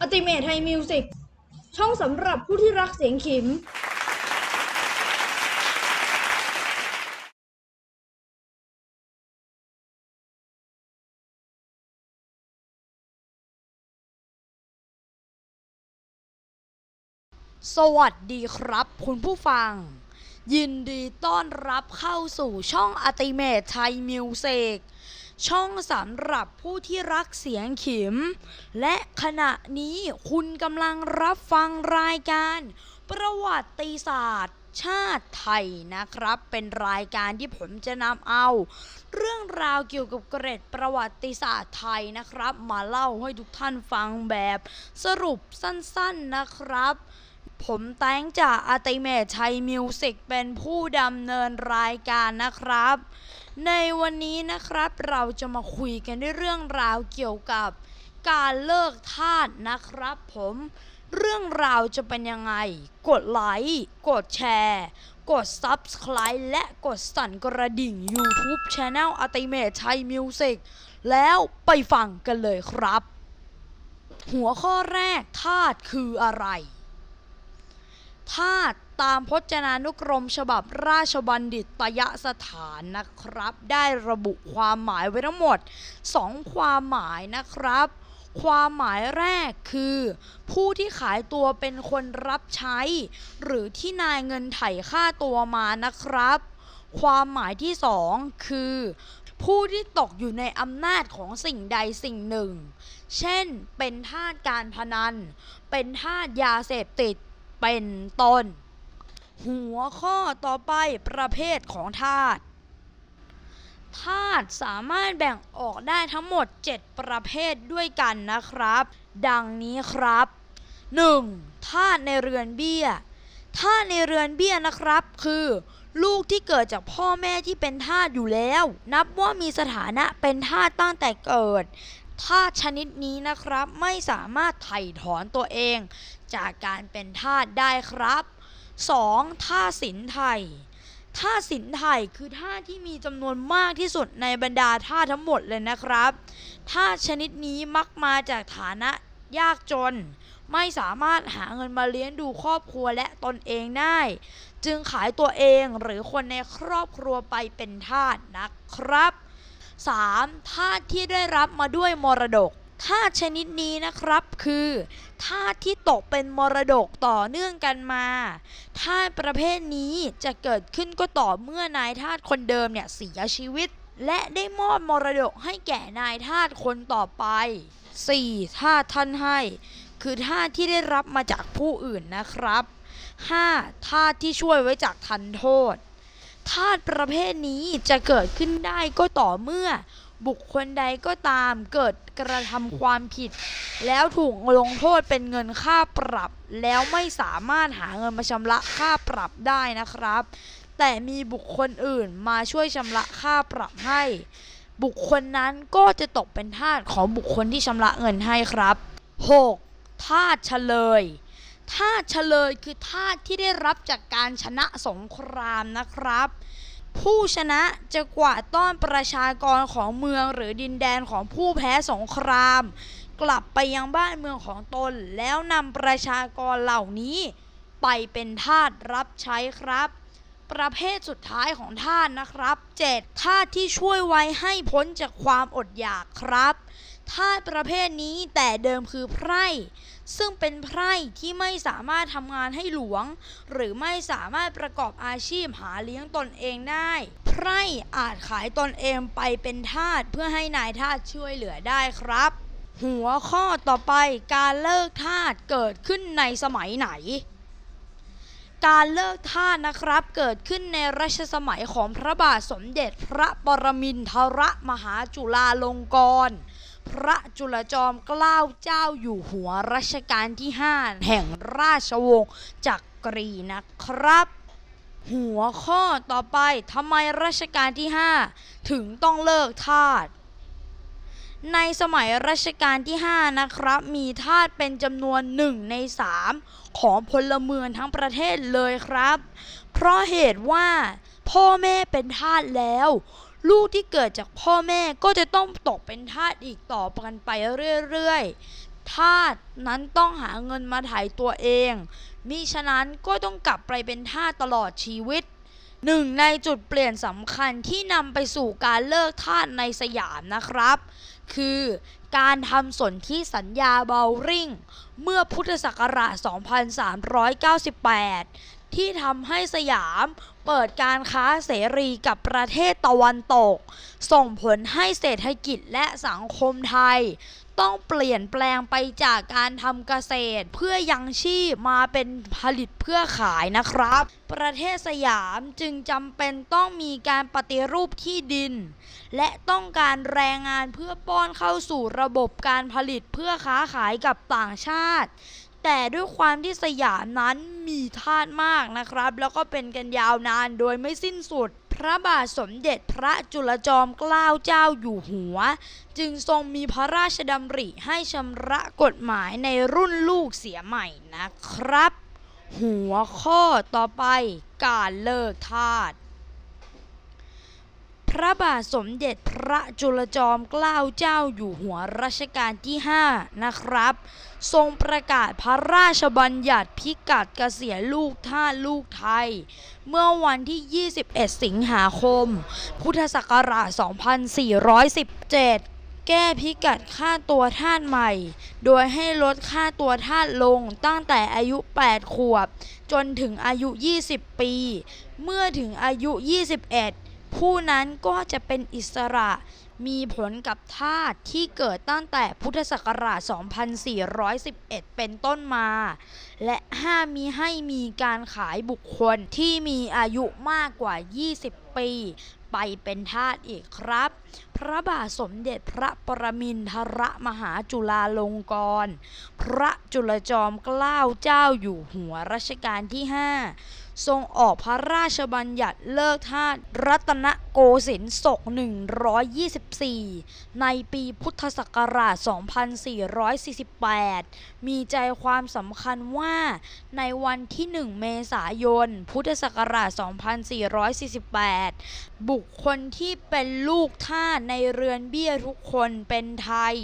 Ultimate Thai Music ช่องสำหรับผู้ที่รักเสียงขิมสวัสดีครับ คุณผู้ฟัง ยินดีต้อนรับเข้าสู่ช่อง Ultimate Thai Music ช่องสำหรับผู้ที่รักเสียงขิม และขณะนี้คุณกำลังรับฟังรายการ ประวัติศาสตร์ชาติไทยนะครับ เป็นรายการที่ผมจะนำเอา เรื่องราวเกี่ยวกับเกร็ดประวัติศาสตร์ไทยนะครับ มาเล่าให้ทุกท่านฟังแบบสรุปสั้นๆนะครับผมแตงจากอาติเมชัยมิวสิกเป็นผู้ดำเนินรายการนะครับ ในวันนี้นะครับเราจะมาคุยกันด้วยเรื่องราวเกี่ยวกับการเลิกทาสนะครับ ผมเรื่องราวจะเป็นยังไง กดไลค์ กดแชร์ กด Subscribe และกดสั่นกระดิ่ง YouTube Channel อติเมชัยมิวสิกแล้วไปฟังกันเลยครับ หัวข้อแรกทาสคืออะไรธาตุ ตามพจนานุกรมฉบับราชบัณฑิตยสถานนะครับ ได้ระบุความหมายไว้ทั้งหมด 2 ความหมายนะครับ ความหมายแรกคือ ผู้ที่ขายตัวเป็นคนรับใช้ หรือที่นายเงินไถ่ค่าตัวมานะครับ ความหมายที่ 2 คือ ผู้ที่ตกอยู่ในอำนาจของสิ่งใดสิ่งหนึ่ง เช่น เป็นทาสการพนัน เป็นทาสยาเสพติดเป็นต้น หัวข้อต่อไปประเภทของธาตุธาตุสามารถแบ่งออกได้ทั้งหมด 7 ประเภทด้วยกันนะครับ ดังนี้ครับ 1. ธาตุในเรือนเบี้ยธาตุในเรือนเบี้ยนะครับ คือ ลูกที่เกิดจากพ่อแม่ที่เป็นทาสอยู่แล้ว นับว่ามีสถานะเป็นทาสตั้งแต่เกิดธาตุชนิดนี้นะครับ ไม่สามารถไถ่ถอนตัวเอง จากการเป็นทาสได้ครับ 2. ท่าตุสินไทย ท่าตุสินไทยคือท่าที่มีจำนวนมากที่สุดในบรรดาท่าทั้งหมดเลยนะครับ ท่าชนิดนี้มักมาจากฐานะยากจน ไม่สามารถหาเงินมาเลี้ยงดูครอบครัวและตนเองได้ จึงขายตัวเองหรือคนในครอบครัวไปเป็นทาสนะครับ 3. ธาที่ได้รับมาด้วยมรดก ธาตุชนิดนี้นะครับคือธาตุที่ตกเป็นมรดกต่อเนื่องกันมาธาตุประเภทนี้จะเกิดขึ้นก็ต่อเมื่อนายทาสคนเดิมเนี่ยเสียชีวิต และได้มอบมรดกให้แก่นายทาสคนต่อไป 4. ธาตุท่านให้ คือธาตุที่ได้รับมาจากผู้อื่นนะครับ 5. ธาตุที่ช่วยไว้จากทันโทษธาตุประเภทนี้จะเกิดขึ้นได้ก็ต่อเมื่อ บุคคลใดก็ตามเกิดกระทำความผิด แล้วถูกลงโทษเป็นเงินค่าปรับ แล้วไม่สามารถหาเงินมาชำระค่าปรับได้นะครับ แต่มีบุคคลอื่นมาช่วยชำระค่าปรับให้ บุคคลนั้นก็จะตกเป็นทาสของบุคคลที่ชำระเงินให้ครับ 6. ทาสเฉลยทาสเฉลยคือทาสที่ได้รับจากการชนะสงครามนะครับ ผู้ชนะจะกวาดต้อนประชากรของเมืองหรือดินแดนของผู้แพ้สงคราม กลับไปยังบ้านเมืองของตน แล้วนำประชากรเหล่านี้ ไปเป็นทาสรับใช้ครับ ประเภทสุดท้ายของทาสนะครับ 7. ทาสที่ช่วยไว้ให้พ้นจากความอดอยากครับทาสประเภทนี้แต่เดิมคือไพร่ ซึ่งเป็นไพร่ที่ไม่สามารถทำงานให้หลวง หรือไม่สามารถประกอบอาชีพหาเลี้ยงตนเองได้ ไพร่อาจขายตนเองไปเป็นทาสเพื่อให้นายทาสช่วยเหลือได้ครับ หัวข้อต่อไปการเลิกทาสเกิดขึ้นในสมัยไหนการเลิกทาสนะครับเกิดขึ้นในรัชสมัยของพระบาทสมเด็จพระปรมินทรมหาจุฬาลงกรณ์ พระจุลจอมเกล้าเจ้าอยู่หัวรัชกาลที่5แห่งราชวงศ์จักรีนะครับ หัวข้อต่อไปทำไมรัชกาลที่5ถึงต้องเลิกทาสในสมัยรัชกาลที่ 5 นะครับ มีทาสเป็นจำนวนหนึ่งใน 3 ของพลเมืองทั้งประเทศเลยครับ เพราะเหตุว่าพ่อแม่เป็นทาสแล้ว ลูกที่เกิดจากพ่อแม่ก็จะต้องตกเป็นทาสอีกต่อกันไปเรื่อยๆ ทาสนั้นต้องหาเงินมาถ่ายตัวเอง มิฉะนั้นก็ต้องกลับไปเป็นทาสตลอดชีวิต หนึ่งในจุดเปลี่ยนสำคัญที่นำไปสู่การเลิกทาสในสยามนะครับ คือการทำสนธิสัญญาเบลริง เมื่อพุทธศักราช 2398 ที่ทำให้สยามเปิดการค้าเสรีกับประเทศตะวันตก ส่งผลให้เศรษฐกิจและสังคมไทย ต้องเปลี่ยนแปลงไปจากการทำเกษตรเพื่อยังชีพมาเป็นผลิตเพื่อขายนะครับ ประเทศสยามจึงจำเป็นต้องมีการปฏิรูปที่ดิน และต้องการแรงงานเพื่อป้อนเข้าสู่ระบบการผลิตเพื่อค้าขายกับต่างชาติ แต่ด้วยความที่สยามนั้นมีทาสมากนะครับ แล้วก็เป็นกันยาวนานโดยไม่สิ้นสุด พระบาทสมเด็จพระจุลจอมเกล้าเจ้าอยู่หัว จึงทรงมีพระราชดำริให้ชำระกฎหมายในรุ่นลูกเสียใหม่นะครับ หัวข้อต่อไปการเลิกทาส ระบาทสมเด็จพระจุลจอมเกล้าเจ้าอยู่หัวรัชกาลที่ 5 นะครับ ทรงประกาศพระราชบัญญัติพิกัดเกษียณลูกท่าลูกไทย เมื่อวันที่ 21 สิงหาคม พุทธศักราช 2417แก้พิกัดค่าตัวทาสใหม่ โดยให้ลดค่าตัวทาสลงตั้งแต่อายุ 8 ขวบ จนถึงอายุ 20 ปี เมื่อถึงอายุ 21 ผู้นั้นก็จะเป็นอิสระมีผลกับทาสที่เกิดตั้งแต่พุทธศักราช 2411 เป็นต้นมา และห้ามมีให้มีการขายบุคคลที่มีอายุมากกว่า 20 ปี ไปเป็นทาสอีกครับ พระบาทสมเด็จพระปรมินทรมหาจุฬาลงกรณพระจุลจอมเกล้าเจ้าอยู่หัวรัชกาลที่ 5 ทรงออกพระราชบัญญัติเลิกทาสรัตนโกสินทร์ศก 124 ในปีพุทธศักราช 2448 มีใจความสำคัญว่าในวันที่ 1 เมษายน พุทธศักราช 2448 บุคคลที่เป็นลูกทาสในเรือนเบี้ยทุกคนเป็นไทย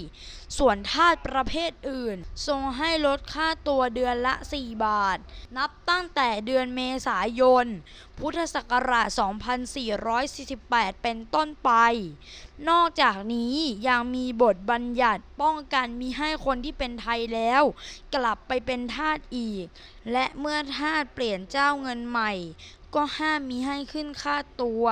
ส่วนทาสประเภทอื่น ทรงให้ลดค่าตัวเดือนละ 4 บาท นับตั้งแต่เดือนเมษายน พุทธศักราช 2448 เป็นต้นไป นอกจากนี้ยังมีบทบัญญัติป้องกันมีให้คนที่เป็นไทยแล้ว กลับไปเป็นทาสอีก และเมื่อทาสเปลี่ยนเจ้าเงินใหม่ ก็ห้ามมีให้ขึ้นค่าตัว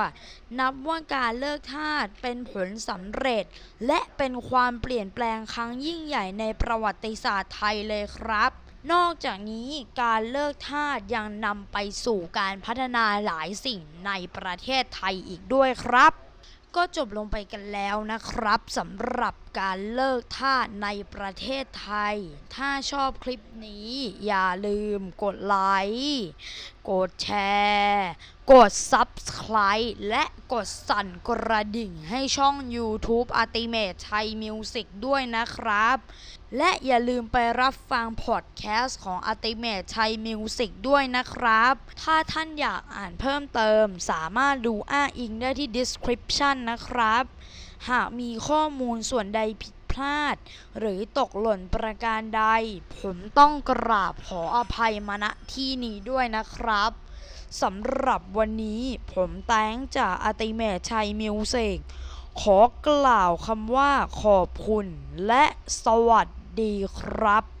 นับว่าการเลิกทาสเป็นผลสำเร็จ และเป็นความเปลี่ยนแปลงครั้งยิ่งใหญ่ในประวัติศาสตร์ไทยเลยครับ นอกจากนี้การเลิกทาสยังนำไปสู่การพัฒนาหลายสิ่งในประเทศไทยอีกด้วยครับ ก็จบลงไปกันแล้วนะครับสำหรับการเลิกทาสในประเทศไทย ถ้าชอบคลิปนี้ อย่าลืมกดไลค์กดแชร์กด Subscribe และกดสั่นกระดิ่งให้ช่อง YouTube Ultimate Thai Music ด้วยนะครับ และอย่าลืมไปรับฟังพอดแคสต์ของ Ultimate Thai Music ด้วยนะครับ ถ้าท่านอยากอ่านเพิ่มเติม สามารถดูอ้างอิงได้ที่ description นะครับ หากมีข้อมูลส่วนใดผิดพลาด หรือตกหล่นประการใด ผมต้องกราบขออภัยมาณที่นี้ด้วยนะครับสำหรับวันนี้ผมแตงจาก Ultimate Thai Music ขอกล่าวคำว่าขอบคุณและสวัสดี ดีครับ